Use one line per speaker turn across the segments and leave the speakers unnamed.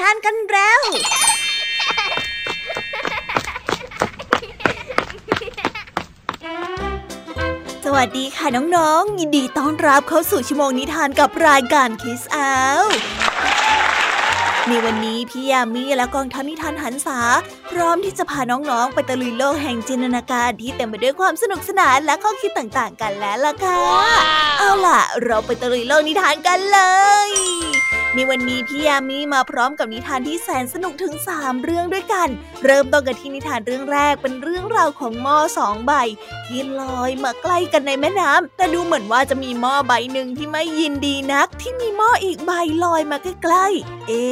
ทานกันแล้ว สวัสดีค่ะน้องๆ ยินดีต้อนรับเข้าสู่ชั่วโมงนิทานกับรายการคิสอาในวันนี้พี่ยามีและกองทัพนิทานหันษาพร้อมที่จะพาน้องๆ ไปตะลุยโลกแห่งจินตนาการที่เต็มไปด้วยความสนุกสนานและข้อคิดต่างๆ กันแล้วล่ะค่ะเอาล่ะ เราไปตะลุยโลกนิทานกันเลย ในวันนี้พี่ยามีมาพร้อมกับนิทานที่แสนสนุกถึง 3 เรื่องด้วยกัน เริ่มต้นกันที่นิทานเรื่องแรกเป็นเรื่องราวของหม้อสองใบที่ลอยมาใกล้กันในแม่น้ำแต่ดูเหมือนว่าจะมีหม้อใบหนึ่งที่ไม่ยินดีนัก ที่มีหม้ออีกใบลอยมาใกล้ๆ เอ๊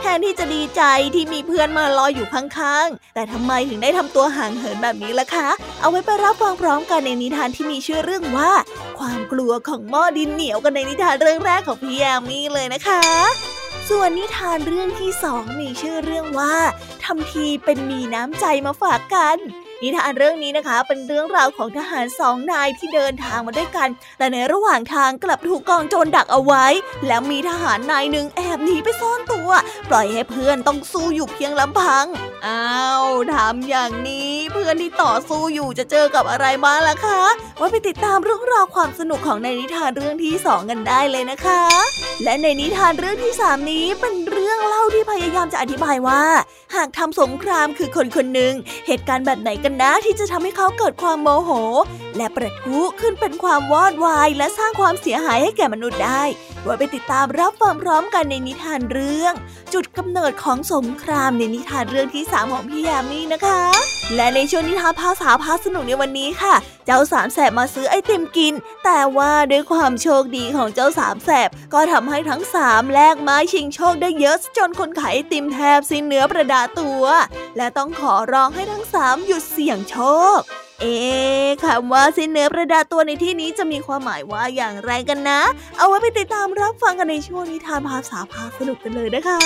แทนที่จะดีใจที่มีเพื่อนมาลอยอยู่ข้างๆ แต่ทำไมถึงได้ทำตัวห่างเหินแบบนี้ล่ะคะ เอาไว้ไปรับฟังพร้อมกันในนิทานที่มีชื่อเรื่องว่า ความกลัวของหม้อดินเหนียวกันในนิทานเรื่องแรกของพี่แอมมี่เลยนะคะส่วนนิทานเรื่องที่สองมีชื่อเรื่องว่าทำทีเป็นมีน้ำใจมาฝากกันนิทานเรื่องนี้นะคะเป็นเรื่องราวของทหารสองนายที่เดินทางมาด้วยกัน แต่ในระหว่างทางกลับถูกกองโจรดักเอาไว้ แล้วมีทหารนายหนึ่งแอบหนีไปซ่อนตัว ปล่อยให้เพื่อนต้องสู้อยู่เพียงลำพัง อ้าวทำอย่างนี้เพื่อนที่ต่อสู้อยู่จะเจอกับอะไรบ้างล่ะคะว่าไปติดตามเรื่องราวความสนุกของในนิทานเรื่องที่สองกันได้เลยนะคะ และในนิทานเรื่องที่สามนี้เป็นเรื่องเล่าที่พยายามจะอธิบายว่า หากทำสงครามคือคนคนหนึ่งเหตุการณ์แบบไหนกันนะที่จะทำให้เขาเกิดความโมโห และประทุขึ้นเป็นความวอดวาย และสร้างความเสียหายให้แก่มนุษย์ได้ไว้ไปติดตามรับฟังพร้อมกันในนิทานเรื่อง จุดกำเนิดของสงครามในนิทานเรื่องที่สามของพี่ยามีนะคะ และในช่วงนิทานภาษาพาสนุกในวันนี้ค่ะ เจ้าสามแสบมาซื้อไอติมกิน แต่ว่าด้วยความโชคดีของเจ้าสามแสบก็ทำให้ทั้งสามแลกไม้ชิงโชคได้เยอะ จนคนขายไอติมแทบสิ้นเนื้อประดาตัว และต้องขอร้องให้ทั้งสามหยุดเสี่ยงโชค เอ๊คำว่าสิ้นเนื้อประดาตัวในที่นี้จะมีความหมายว่าอย่างไรกันนะ เอาไว้ไปติดตามรับฟังกันในช่วงนิทานภาษาพาสนุกกันเลยนะคะ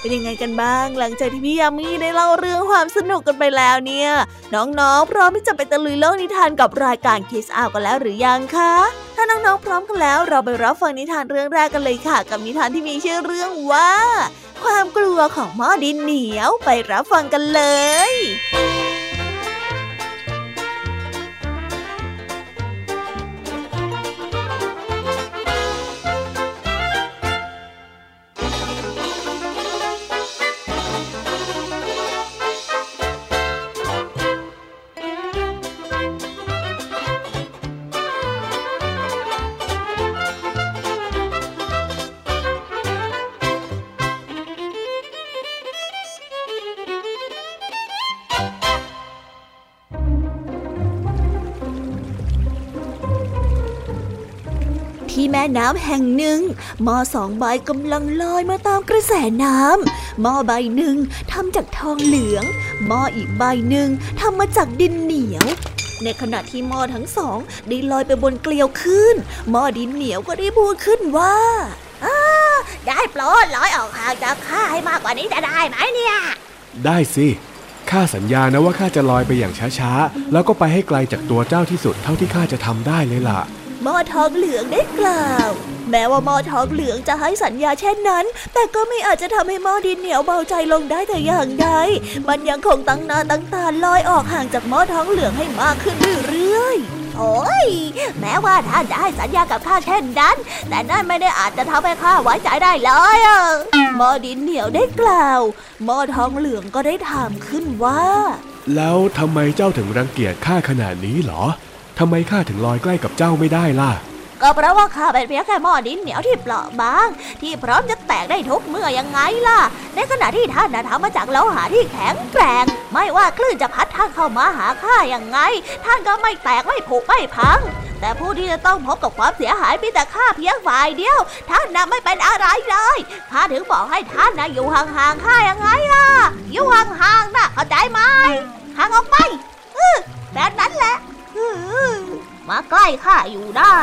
เป็นยังไงกันบ้าง หลังจากที่พี่ยามีได้เล่าเรื่องความสนุกกันไปแล้วเนี่ย น้องๆ พร้อมที่จะไปตะลุยโลกนิทานกับรายการคิสอากันแล้วหรือยังคะ ถ้าน้องๆพร้อมกันแล้วเราไปรับฟังนิทานเรื่องแรกกันเลยค่ะ กับนิทานที่มีชื่อเรื่องว่า ความกลัวของหม้อดินเหนียวไปรับฟังกันเลย ม่น้ำแห่งหนึ่งหม้อสองใบกำลังลอยมาตามกระแสน้ำหม้อใบหนึ่งทำจากทองเหลืองหม้ออีกใบหนึ่งทำมาจากดินเหนียว ในขณะที่หม้อทั้งสองได้ลอยไปบนเกลียวขึ้นหม้อดินเหนียวก็ได้พูดขึ้นว่าได้โปรดลอยออกห่างจากข้าให้มากกว่านี้จะได้ไหมเนี่ย
ได้สิข้าสัญญานะว่าข้าจะลอยไปอย่างช้าๆ แล้วก็ไปให้ไกลจากตัวเจ้าที่สุดเท่าที่ข้าจะทำได้เลยล่ะ
ม้อทองเหลืองได้กล่าว แม้ว่าหม้อทองเหลืองจะให้สัญญาเช่นนั้น แต่ก็ไม่อาจจะทำให้หม้อดินเหนียวเบาใจลงได้แต่อย่างใด มันยังคงตั้งหน้าตั้งตาลอยออกห่างจากหม้อทองเหลืองให้มากขึ้นเรื่อยๆโอ้ย แม้ว่าท่านจะให้สัญญากับข้าเช่นนั้น แต่นั่นไม่ได้อาจจะทำให้ข้าไว้ใจได้เลยหม้อดินเหนียวได้กล่าวหม้อทองเหลืองก็ได้ถามขึ้นว่า
แล้วทำไมเจ้าถึงรังเกียจข้าขนาดนี้หรอ ทำไมข้าถึงลอยใกล้กับเจ้าไม่ได้ล่ะ
ก็เพราะว่าข้าเป็นเพียงแค่หม้อดินเหนียวที่เปราะบาง ที่พร้อมจะแตกได้ทุกเมื่อยังไงล่ะ ในขณะที่ท่านนะทำมาจากโลหะที่แข็งแกร่ง ไม่ว่าคลื่นจะพัดท่านเข้ามาหาข้ายังไง ท่านก็ไม่แตกไม่ผุไม่พัง แต่ผู้ที่จะต้องพบกับความเสียหายมีแต่ข้าเพียงฝ่ายเดียว ท่านน่ะไม่เป็นอะไรเลยข้าถึงบอกให้ท่านน่ะอยู่ห่างๆข้ายังไงล่ะ อยู่ห่างๆนะเข้าใจไหมห่างออกไปเออแบบนั้นแหละ มาใกล้ข้าอยู่ได้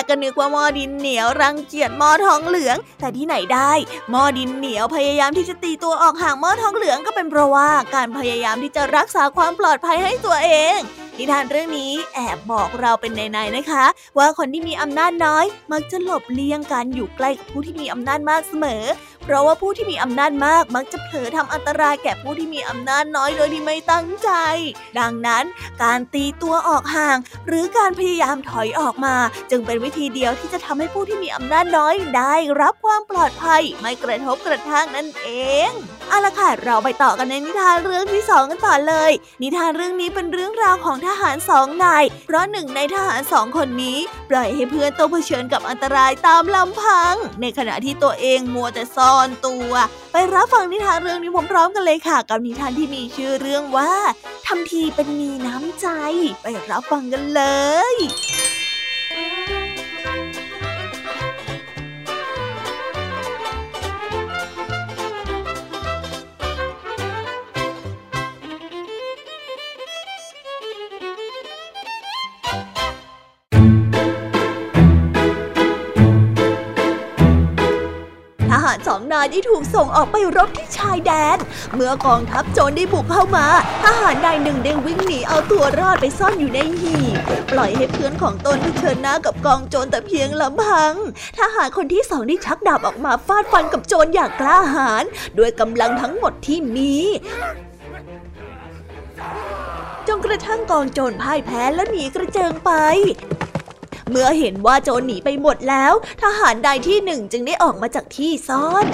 กก็นึกว่าหม้อดินเหนียวรังเกียจหม้อทองเหลือง แต่ที่ไหนได้หม้อดินเหนียวพยายามที่จะตีตัวออกห่างหม้อทองเหลืองก็เป็นเพราะว่าการพยายามที่จะรักษาความปลอดภัยให้ตัวเองนิทานเรื่องนี้แอบบอกเราเป็นในๆนะคะ ว่าคนที่มีอำนาจน้อย มักจะหลบเลี่ยงการอยู่ใกล้กับผู้ที่มีอำนาจมากเสมอ เพราะว่าผู้ที่มีอำนาจมากมักจะเผลอทำอันตรายแก่ผู้ที่มีอำนาจน้อยโดยที่ไม่ตั้งใจ ดังนั้นการตีตัวออกห่าง หรือการพยายามถอยออกมา จึงเป็นวิธีเดียวที่จะทำให้ผู้ที่มีอำนาจน้อยได้รับความปลอดภัย ไม่กระทบกระทั่งนั่นเองเอาละค่ะเราไปต่อกันในนิทานเรื่องที่สองกันต่อเลย นิทานเรื่องนี้เป็นเรื่องราวของทหารสองนาย เพราะหนึ่งในทหารสองคนนี้ ปล่อยให้เพื่อนต้องเผชิญกับอันตรายตามลำพัง ในขณะที่ตัวเองมัวแต่ซ่ออนตัว ไปรับฟังนิทานเรื่องนี้พร้อมๆกันเลยค่ะ กับนิทานที่มีชื่อเรื่องว่าทำทีเป็นมีน้ำใจ ไปรับฟังกันเลย นายได้ถูกส่งออกไปรบที่ชายแดน เมื่อกองทัพโจรได้บุกเข้ามา ทหารนายหนึ่งได้วิ่งหนีเอาตัวรอดไปซ่อนอยู่ในหีบปล่อยให้เพื่อนของตนเผชิญหน้ากับกองโจรแต่เพียงลำพัง ทหารคนที่สองได้ชักดาบออกมาฟาดฟันกับโจรอย่างกล้าหาญด้วยกำลังทั้งหมดที่มีจนกระทั่งกองโจรพ่ายแพ้และหนีกระเจิงไป เมื่อเห็นว่าโจรหนีไปหมดแล้ว ทหารใดที่หนึ่งจึงได้ออกมาจากที่ซ่อน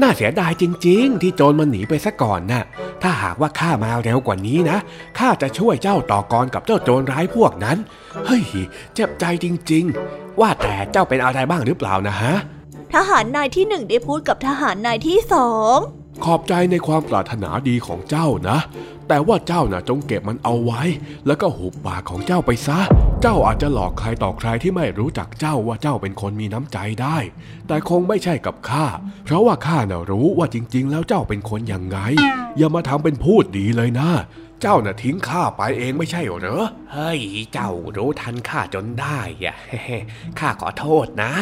น่าเสียดายจริง ๆ ที่โจรมันหนีไปซะก่อนนะ่ะ ถ้าหากว่าข้ามาเร็วกว่านี้นะข้าจะช่วยเจ้าต่อกรกับเจ้าโจรร้ายพวกนั้น เฮ้ย เจ็บใจจริง ๆ ว่าแต่เจ้าเป็นอะไรบ้างหรือเปล่านะฮะ
ทหารนายที่หนึ่งได้พูดกับทหารนายที่สอง
ขอบใจในความปรารถนาดีของเจ้านะ แต่ว่าเจ้าน่ะจงเก็บมันเอาไว้ แล้วก็หุบปากของเจ้าไปซะ เจ้าอาจจะหลอกใครต่อใครที่ไม่รู้จักเจ้าว่าเจ้าเป็นคนมีน้ำใจได้ แต่คงไม่ใช่กับข้า เพราะว่าข้าน่ะรู้ว่าจริง ๆ แล้วเจ้าเป็นคนยังไง อย่ามาทำเป็นพูดดีเลยนะ เจ้าน่ะทิ้งข้าไปเองไม่ใช่เหรอ
เฮ้ย เจ้ารู้ทันข้าจนได้อะข้าขอโทษนะ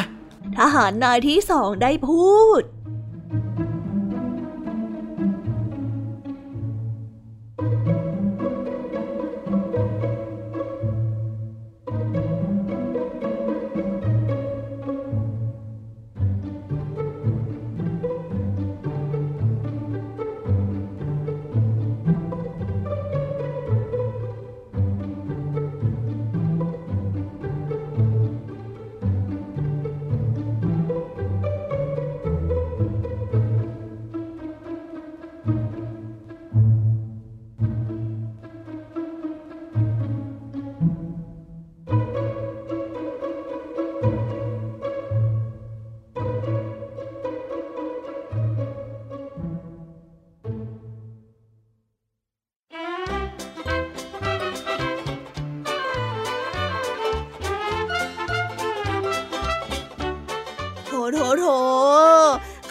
ทหารนายที่สองได้พูด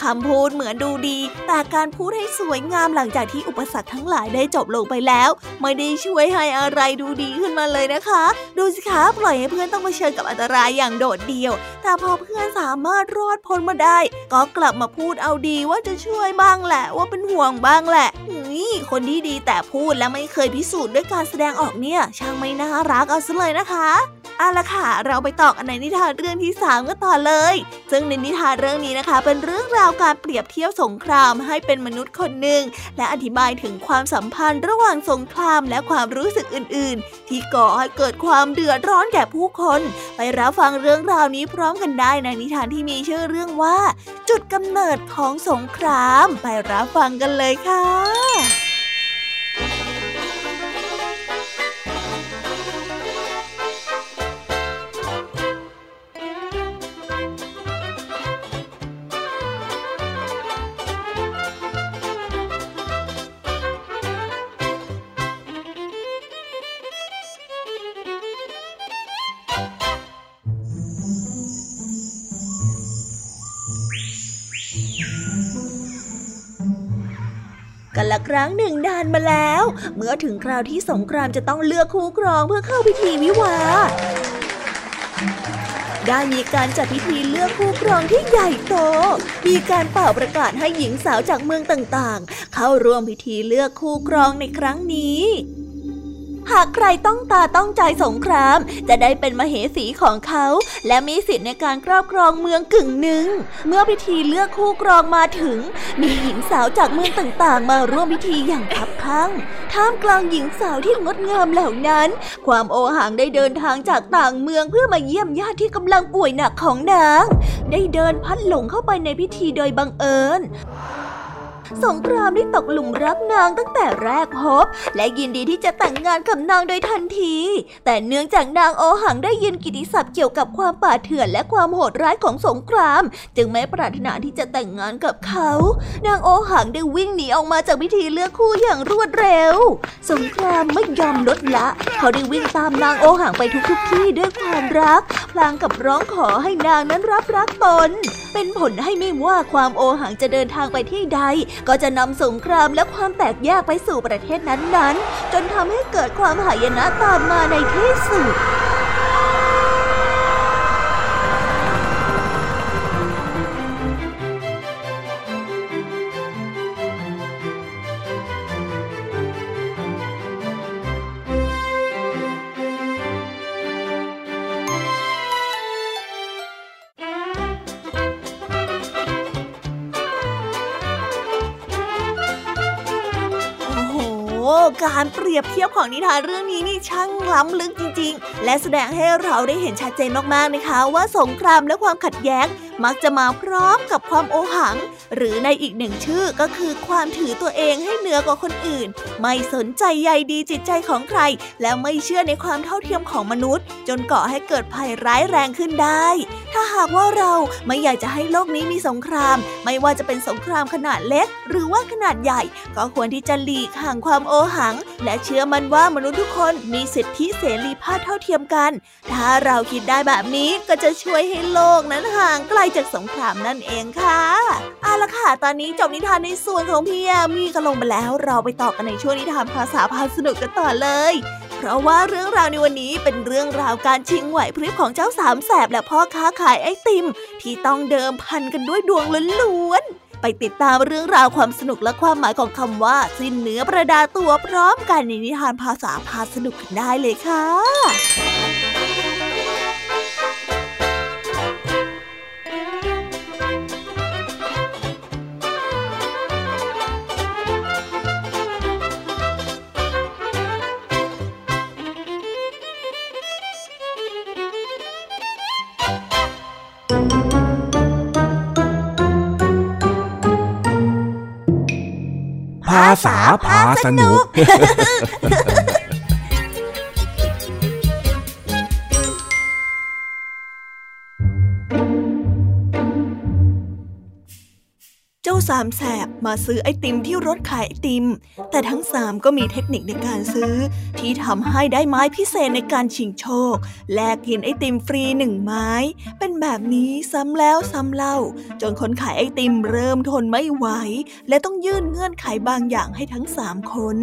คำพูดเหมือนดูดี แต่การพูดให้สวยงามหลังจากที่อุปสรรคทั้งหลายได้จบลงไปแล้ว ไม่ได้ช่วยให้อะไรดูดีขึ้นมาเลยนะคะ ดูสิคะปล่อยให้เพื่อนต้องเผชิญกับอันตรายอย่างโดดเดี่ยว แต่พอเพื่อนสามารถรอดพ้นมาได้ ก็กลับมาพูดเอาดีว่าจะช่วยบ้างแหละ ว่าเป็นห่วงบ้างแหละนี่คนที่ดีแต่พูดและไม่เคยพิสูจน์ด้วยการแสดงออกเนี่ย ช่างไม่น่ารักเอาซะเลยนะคะ เอาละค่ะ เราไปต่อกันในนิทานเรื่องที่สามกันต่อเลย ซึ่งในนิทานเรื่องนี้นะคะ เป็นเรื่องราวการเปรียบเทียบสงครามให้เป็นมนุษย์คนหนึ่ง และอธิบายถึงความสัมพันธ์ระหว่างสงครามและความรู้สึกอื่น ๆ ที่ก่อให้เกิดความเดือดร้อนแก่ผู้คน ไปรับฟังเรื่องราวนี้พร้อมกันได้ในนิทานที่มีชื่อเรื่องว่า จุดกำเนิดของสงคราม ไปรับฟังกันเลยค่ะ กันละครั้งหนึ่งนานมาแล้ว เมื่อถึงคราวที่สงครามจะต้องเลือกคู่ครองเพื่อเข้าพิธีวิวาได้มีการจัดพิธีเลือกคู่ครองที่ใหญ่โต มีการเป่าประกาศให้หญิงสาวจากเมืองต่างๆ เข้าร่วมพิธีเลือกคู่ครองในครั้งนี้ หากใครต้องตาต้องใจสงคราม จะได้เป็นมเหสีของเขา และมีสิทธิ์ในการครอบครองเมืองกึ่งหนึ่ง เมื่อพิธีเลือกคู่ครองมาถึง มีหญิงสาวจากเมืองต่างๆ มาร่วมพิธีอย่างคับคั่งท่ามกลางหญิงสาวที่งดงามเหล่านั้น ความโอหังได้เดินทางจากต่างเมืองเพื่อมาเยี่ยมญาติที่กำลังป่วยหนักของนาง ได้เดินพัดหลงเข้าไปในพิธีโดยบังเอิญ สงครามได้ตกหลุมรักนางตั้งแต่แรกพบ และยินดีที่จะแต่งงานกับนางโดยทันที แต่เนื่องจากนางโอหังได้ยินกิติศัพท์เกี่ยวกับความป่าเถื่อนและความโหดร้ายของสงคราม จึงไม่ปรารถนาที่จะแต่งงานกับเขา นางโอหังได้วิ่งหนีออกมาจากพิธีเลือกคู่อย่างรวดเร็ว สงครามไม่ยอมลดละ เขาได้วิ่งตามนางโอหังไปทุกๆทที่ด้วยความรัก พลางกับร้องขอให้นางนั้นรับรักตน เป็นผลให้ไม่ว่าความโอหังจะเดินทางไปที่ใดก็จะนำสงครามและความแตกแยกไปสู่ประเทศนั้นๆ จนทำให้เกิดความหายนะตามมาในที่สุด การเปรียบเทียบของนิทานเรื่องนี้นี่ช่างล้ำลึกจริง ๆ และแสดงให้เราได้เห็นชัดเจนมากๆนะคะ ว่าสงครามและความขัดแย้งมักจะมาพร้อมกับความโอหัง หรือในอีกหนึ่งชื่อก็คือความถือตัวเองให้เหนือกว่าคนอื่น ไม่สนใจใยดีจิตใจของใคร และไม่เชื่อในความเท่าเทียมของมนุษย์ จนก่อให้เกิดภัยร้ายแรงขึ้นได้ ถ้าหากว่าเราไม่อยากจะให้โลกนี้มีสงคราม ไม่ว่าจะเป็นสงครามขนาดเล็ก หรือว่าขนาดใหญ่ ก็ควรที่จะหลีกห่างความโอหัง และเชื่อมันว่ามนุษย์ทุกคนมีสิทธิเสรีภาพเท่าเทียมกัน ถ้าเราคิดได้แบบนี้ก็จะช่วยให้โลกนั้นห่างไกลจากสงครามนั่นเองค่ะอาละค่ะ ตอนนี้จบนิทานในส่วนของพี่ยามีก็ลงไปแล้ว เราไปต่อกันในช่วงนิทานภาษาพาสนุกกันต่อเลย เพราะว่าเรื่องราวในวันนี้เป็นเรื่องราวการชิงไหวพริบของเจ้าสามแสบและพ่อค้าขายไอติม ที่ต้องเดิมพันกันด้วยดวงล้วนๆ ไปติดตามเรื่องราวความสนุกและความหมายของคำว่า สิ้นเนื้อประดาตัวพร้อมกันในนิทานภาษาพาสนุกกันได้เลยค่ะา
ษาพาสา
มแสบมาซื้อไอติมที่รถขายไอติม แต่ทั้งสามก็มีเทคนิคในการซื้อ ที่ทำให้ได้ไม้พิเศษในการชิงโชค แลกกินไอติมฟรีหนึ่งไม้ เป็นแบบนี้ซ้ำแล้วซ้ำเล่า จนคนขายไอติมเริ่มทนไม่ไหว และต้องยื่นเงื่อนไขบางอย่างให้ทั้งสามคน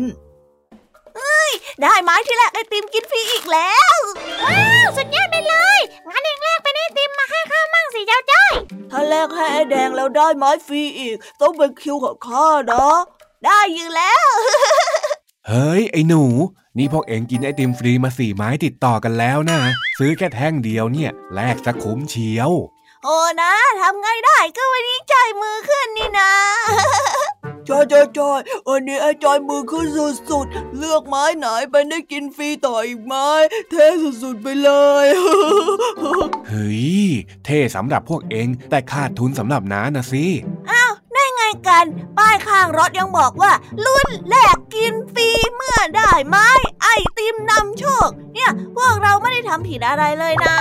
ได้ไม้ที่แลกไอติมกินฟรีอีกแล้ว
ว้าว สุดยอดไปเลย งั้นเองแลกเป็นไอติมมาให้ข้ามั่งสิเจ้าจ้อย
ถ้าแลกให้ไอแดงแล้วได้ไม้ฟรีอีก ต้องเป็นคิวของข้านะ ได้อยู่แล้ว
เฮ้ย ไอ้หนู นี่พวกเอ็งกินไอติมฟรีมาสี่ไม้ติดต่อกันแล้วนะ ซื้อแค่แท่งเดียวเนี่ยแลกสักคุ้มเชียว
โอ้นะทำไงได้ก็วันนี้ใจมือขึ้นนี่นะ
จอยจอยจอยวันนี้ไอ้จอยมือขึ้นสุดๆ เลือกไม้ไหนไปได้กินฟรีต่ออีกไม้ เท่สุดๆไปเลย
เฮ้ย เท่สำหรับพวกเอง แต่ขาดทุนสำหรับน้านะสิ
อ้าว ได้ไงกัน ป้ายข้างรถยังบอกว่าลุ้นแลกกินฟรีเมื่อได้ไม้ ไอติมนำโชค เนี่ย พวกเราไม่ได้ทำผิดอะไรเลยนะ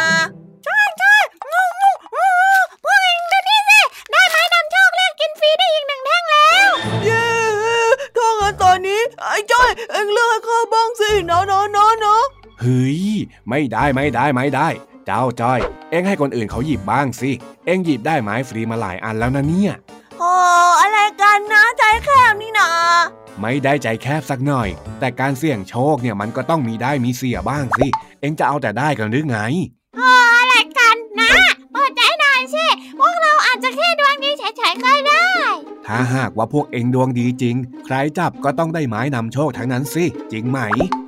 นี้ไอ้
จ้อยเอ็งเลือกให้ข้าบ้างสินะนะนะนะ
เฮ้ยไม่ได้ไม่ได้ไม่ได้ เจ้าจ้อย เอ็งให้คนอื่นเขาหยิบบ้างสิ เอ็งหยิบได้ไม้ฟรีมาหลายอันแล้วนะเนี่ย
โอ้อะไรกันนะใจแคบนี่นา
ไม่ได้ใจแคบสักหน่อย แต่การเสี่ยงโชคเนี่ยมันก็ต้องมีได้มีเสียบ้างสิ เอ็งจะเอาแต่ได้กันหรือไงโอ้
อะไรกันนะเปิดใจหน่อยสิพวกเราอาจจะแค่ดวงดีเฉยๆก็ได้
ถ้าหากว่าพวกเองดวงดีจริง ใครจับก็ต้องได้ไม้นำโชคทั้งนั้นสิ จริงไหม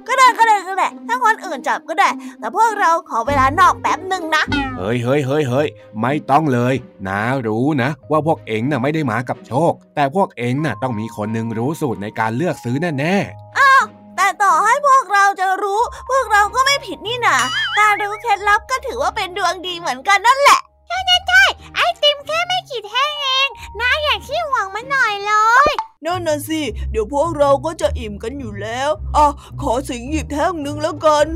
ก็ได้ก็ได้ก็ได้ถ้าคนอื่นจับก็ได้ แต่พวกเราขอเวลานอกแป๊บหนึ่งนะ
เฮ้ยเฮ้ยเฮ้ยเฮ้ยไม่ต้องเลยนารู้นะ ว่าพวกเองน่ะไม่ได้มากับโชค แต่พวกเองน่ะต้องมีคนหนึ่งรู้สูตรในการเลือกซื้อแน่
แต่ต่อให้พวกเราจะรู้ พวกเราก็ไม่ผิดนี่นาการรู้เคล็ดลับก็ถือว่าเป็นดวงดีเหมือนกันนั่นแหละ
ไอติมแค่ไม่ ขีดแห้งเองน้าอย่าขี้หวังมันหน่อยเลย
นั่นน่ะสิ เดี๋ยวพวกเราก็จะอิ่มกันอยู่แล้วอะขอสิงหยิบแท่งหนึ่งแล้วกัน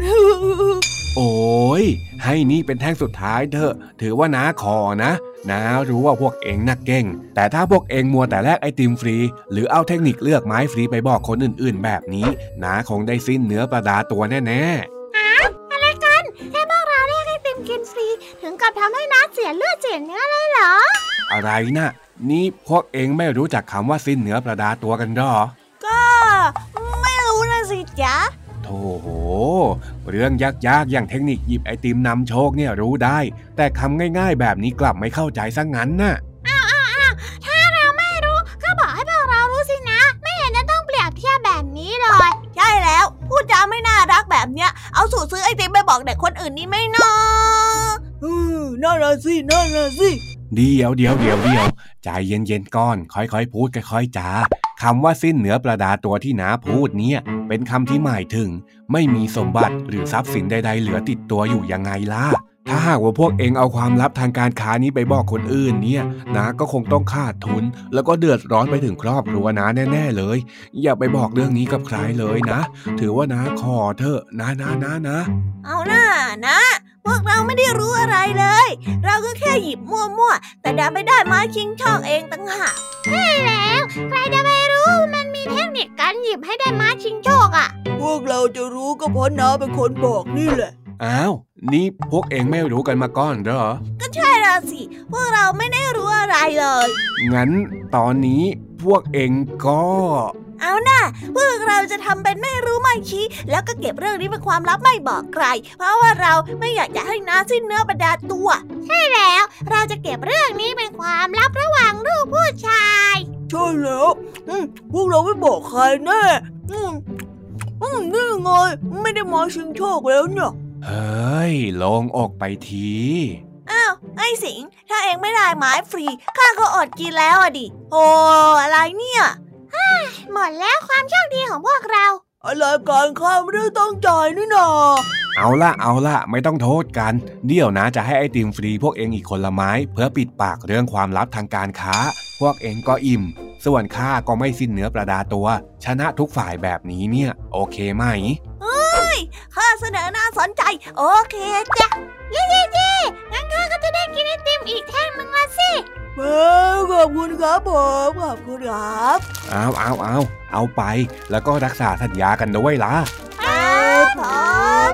ๆโอ้ยให้นี่เป็นแท่งสุดท้ายเถอะ ถือว่านาขอนะนารู้ว่าพวกเองน่ะเก่ง แต่ถ้าพวกเองมัวแต่แลกไอติมฟรี หรือเอาเทคนิคเลือกไม้ฟรีไปบอกคนอื่นๆ แบบนี้นาคงได้สิ้นเนื้อประดาตัวแน่ๆ
อะไรกันแค่พวกเราได้ไอติมกินฟรี ถึงกับทำให้น้าเสียเลือดเสียเนื้อเลยเหร อ
อะไรนะ่ะ นี่พวกเองไม่รู้จักคำว่าสิ้นเนื้อประดาตัวกันหรอ
ก็ไม่รู้นะสิจ๊ะ
โธ่โห เรื่องยากๆ อย่างเทคนิคหยิบไอติมนำโชคเนี่ยรู้ได้ แต่คำง่ายๆ แบบนี้กลับไม่เข้าใจซะงั้นน่ะ
ถ้าเราไม่รู้ก็บอกให้พวกเรารู้สินะ ไม่เห็นจะต้องเปรียบเทียบแบบนี้เลย
ใช่แล้ว พูดจาไม่น่ารักแบบเนี้ย เอาสูตรซื้อไอติมไปบอกเด็กคนอื่นนี่ไม่นอ
อืมนั่นน่ะสินั่นน่ะสิ
เดี๋ยวเดี๋ยวเดี๋ยวเดี๋ยวใจเย็นๆก่อน ค่อยๆพูดค่อยๆจาคำว่าสิ้นเหนือประดาตัวที่นาพูดเนี่ย เป็นคำที่หมายถึง ไม่มีสมบัติหรือทรัพย์สินใด ๆ เหลือติดตัวอยู่ยังไงล่ะถ้าหากว่าพวกเองเอาความลับทางการค้านี้ไปบอกคนอื่นเนี่ยนาก็คงต้องขาดทุน แล้วก็เดือดร้อนไปถึงครอบครัวนาแน่ ๆเลย อย่าไปบอกเรื่องนี้กับใครเลยนะ ถือว่านาขอเถอะนะนะนะนะ
เอาหน้านะ พวกเราไม่ได้รู้อะไรเลย เราก็แค่หยิบมั่วๆ แต่ดันไปได้ไม้ชิงช่องเองตั้งหาก
แล้ว ใครจะไปรู้มันมีเทคนิคการหยิบให้ได้มาชิงโชคอะ
พวกเราจะรู้ก็เพราะน้าเป็นคนบอกนี่แหละ
อ้าว นี่พวกเองไม่รู้กันมาก่อนเหรอ
ก็ใช่ละสิ พวกเราไม่ได้รู้อะไรเลย
งั้นตอนนี้ พวกเองก็
เอาน่ะพวกเราจะทำเป็นไม่รู้ไม่ชี้ แล้วก็เก็บเรื่องนี้เป็นความลับไม่บอกใคร เพราะว่าเราไม่อยากจะให้น้าสิ้นเนื้อประดาตัว
ใช่แล้ว เราจะเก็บเรื่องนี้เป็นความลับระหว่างลูกผู้ชาย
ใช่แล้วอืมพวกเราไม่บอกใครแน่อืมอืมนี่ไงไม่ได้มาชิงโชคแล้วเนี่ย
เฮ้ยโลงอกไปที
อ้าวไอ้สิง ถ้าเองไม่ได้ไม้ฟรีข้าก็อดกินแล้วอะดิ โอ้อะไรเนี่ย
หมดแล้วความโชคดีของพวกเรา
อะไรการข้าไม่ได้ต้องจ่ายนี่นา
เอาละเอาละไม่ต้องโทษกัน เดี๋ยวนะจะให้ไอติมฟรีพวกเองอีกคนละไม้ เพื่อปิดปากเรื่องความลับทางการค้า พวกเองก็อิ่ม ส่วนข้าก็ไม่สิ้นเนื้อประดาตัว ชนะทุกฝ่ายแบบนี้เนี่ย โอเคไหม
ข้าเสนอน่าสนใจ โอเคจ้ะ
เย่เย่เย่งั้นข้าก็จะได้กินไอติมอีกแท่งหนึงละสิ
เว้าวขอบคุณครับผมขอบคุณครับ
เอาเอาเอาเอาไป แล้วก็รักษาสัญญากันด้วยล่ะ
ครับผม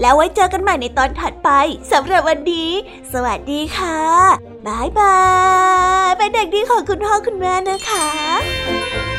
แล้วไว้เจอกันใหม่ในตอนถัดไปสำหรับวันนี้ สวัสดีค่ะบายบายเป็นเด็กดีของคุณพ่อคุณแม่นะคะ「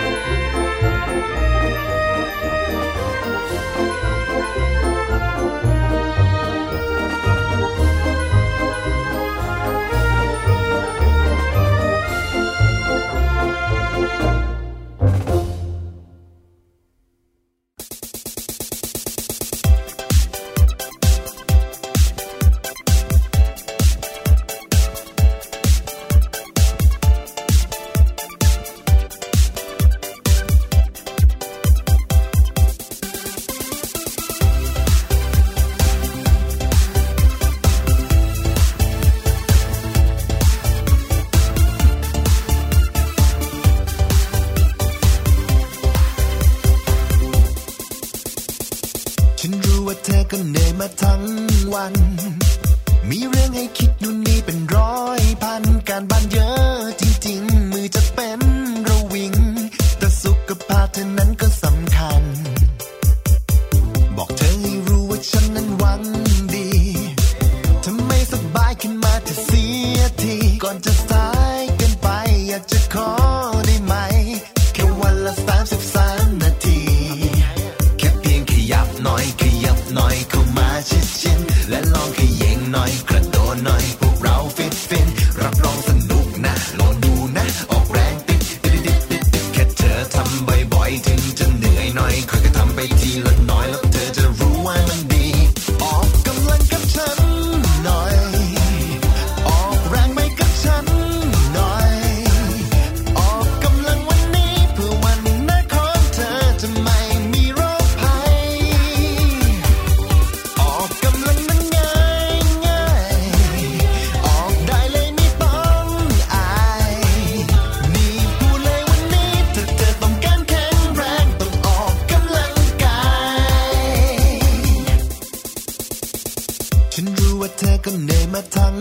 ั
นรู้ว่าเธอก็เหนื่อยมาทั้ง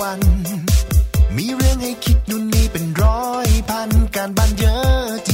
วัน มีเรื่องให้คิดนู่นนี่เป็นร้อยพันการบ้านเยอะจริง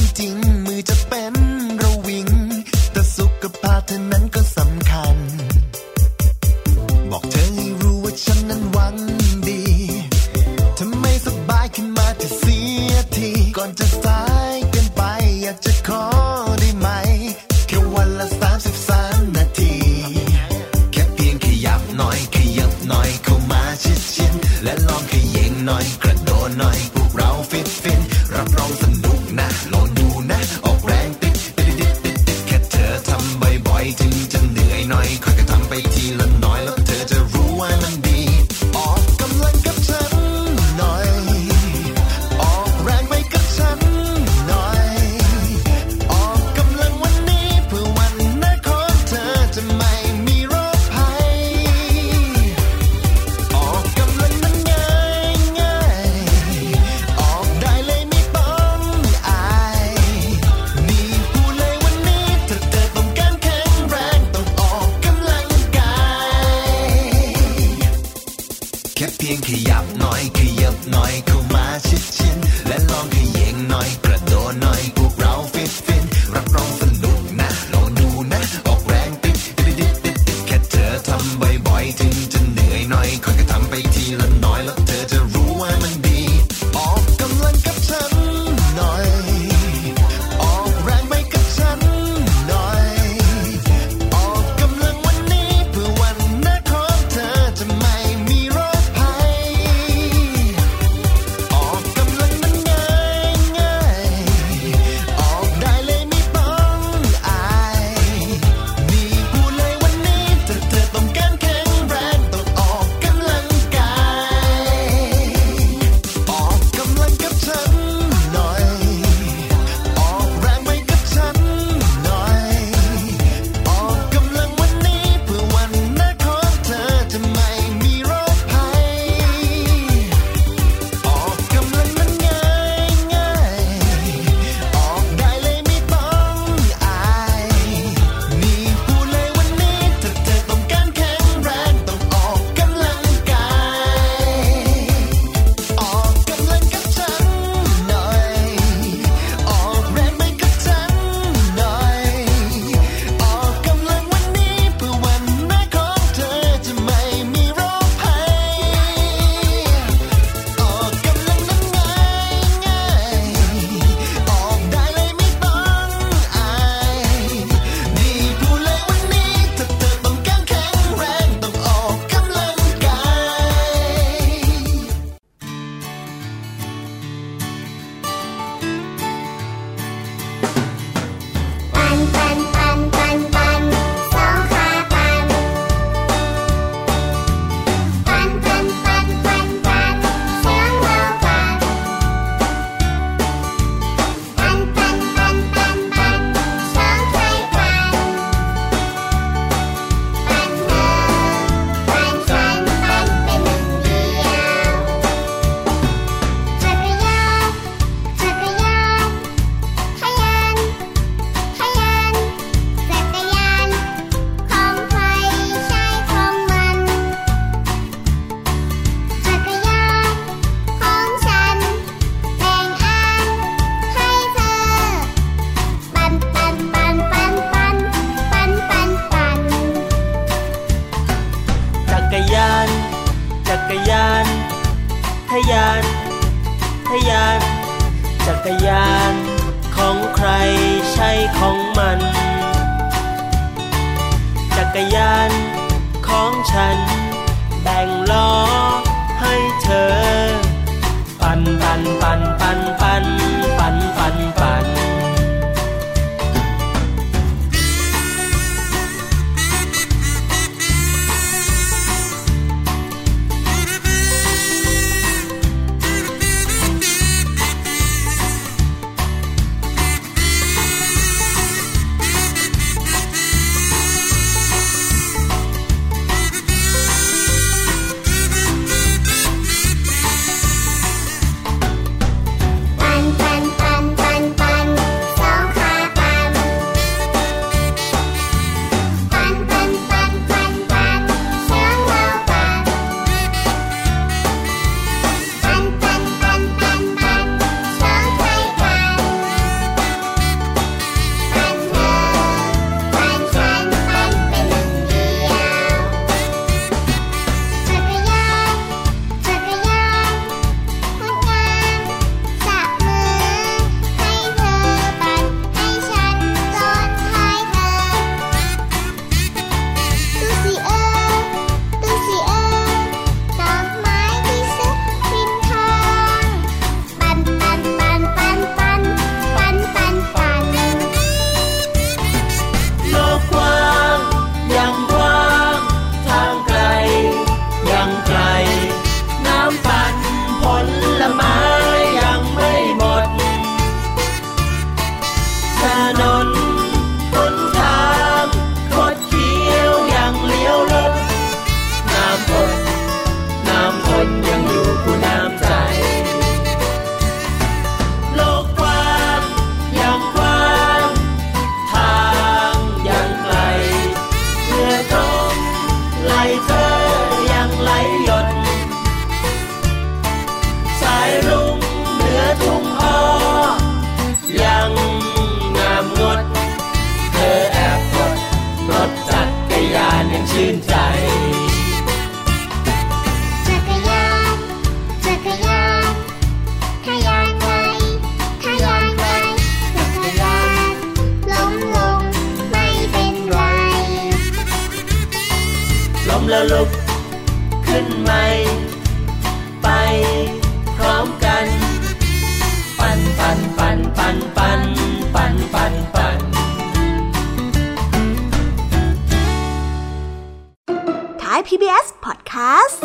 ลุกขึ้นใหม่ ไปพร้อมกัน ปั่นปั่นปั่นปั่นปั่นปั่นปั่นปั่น
ท้าย PBS Podcast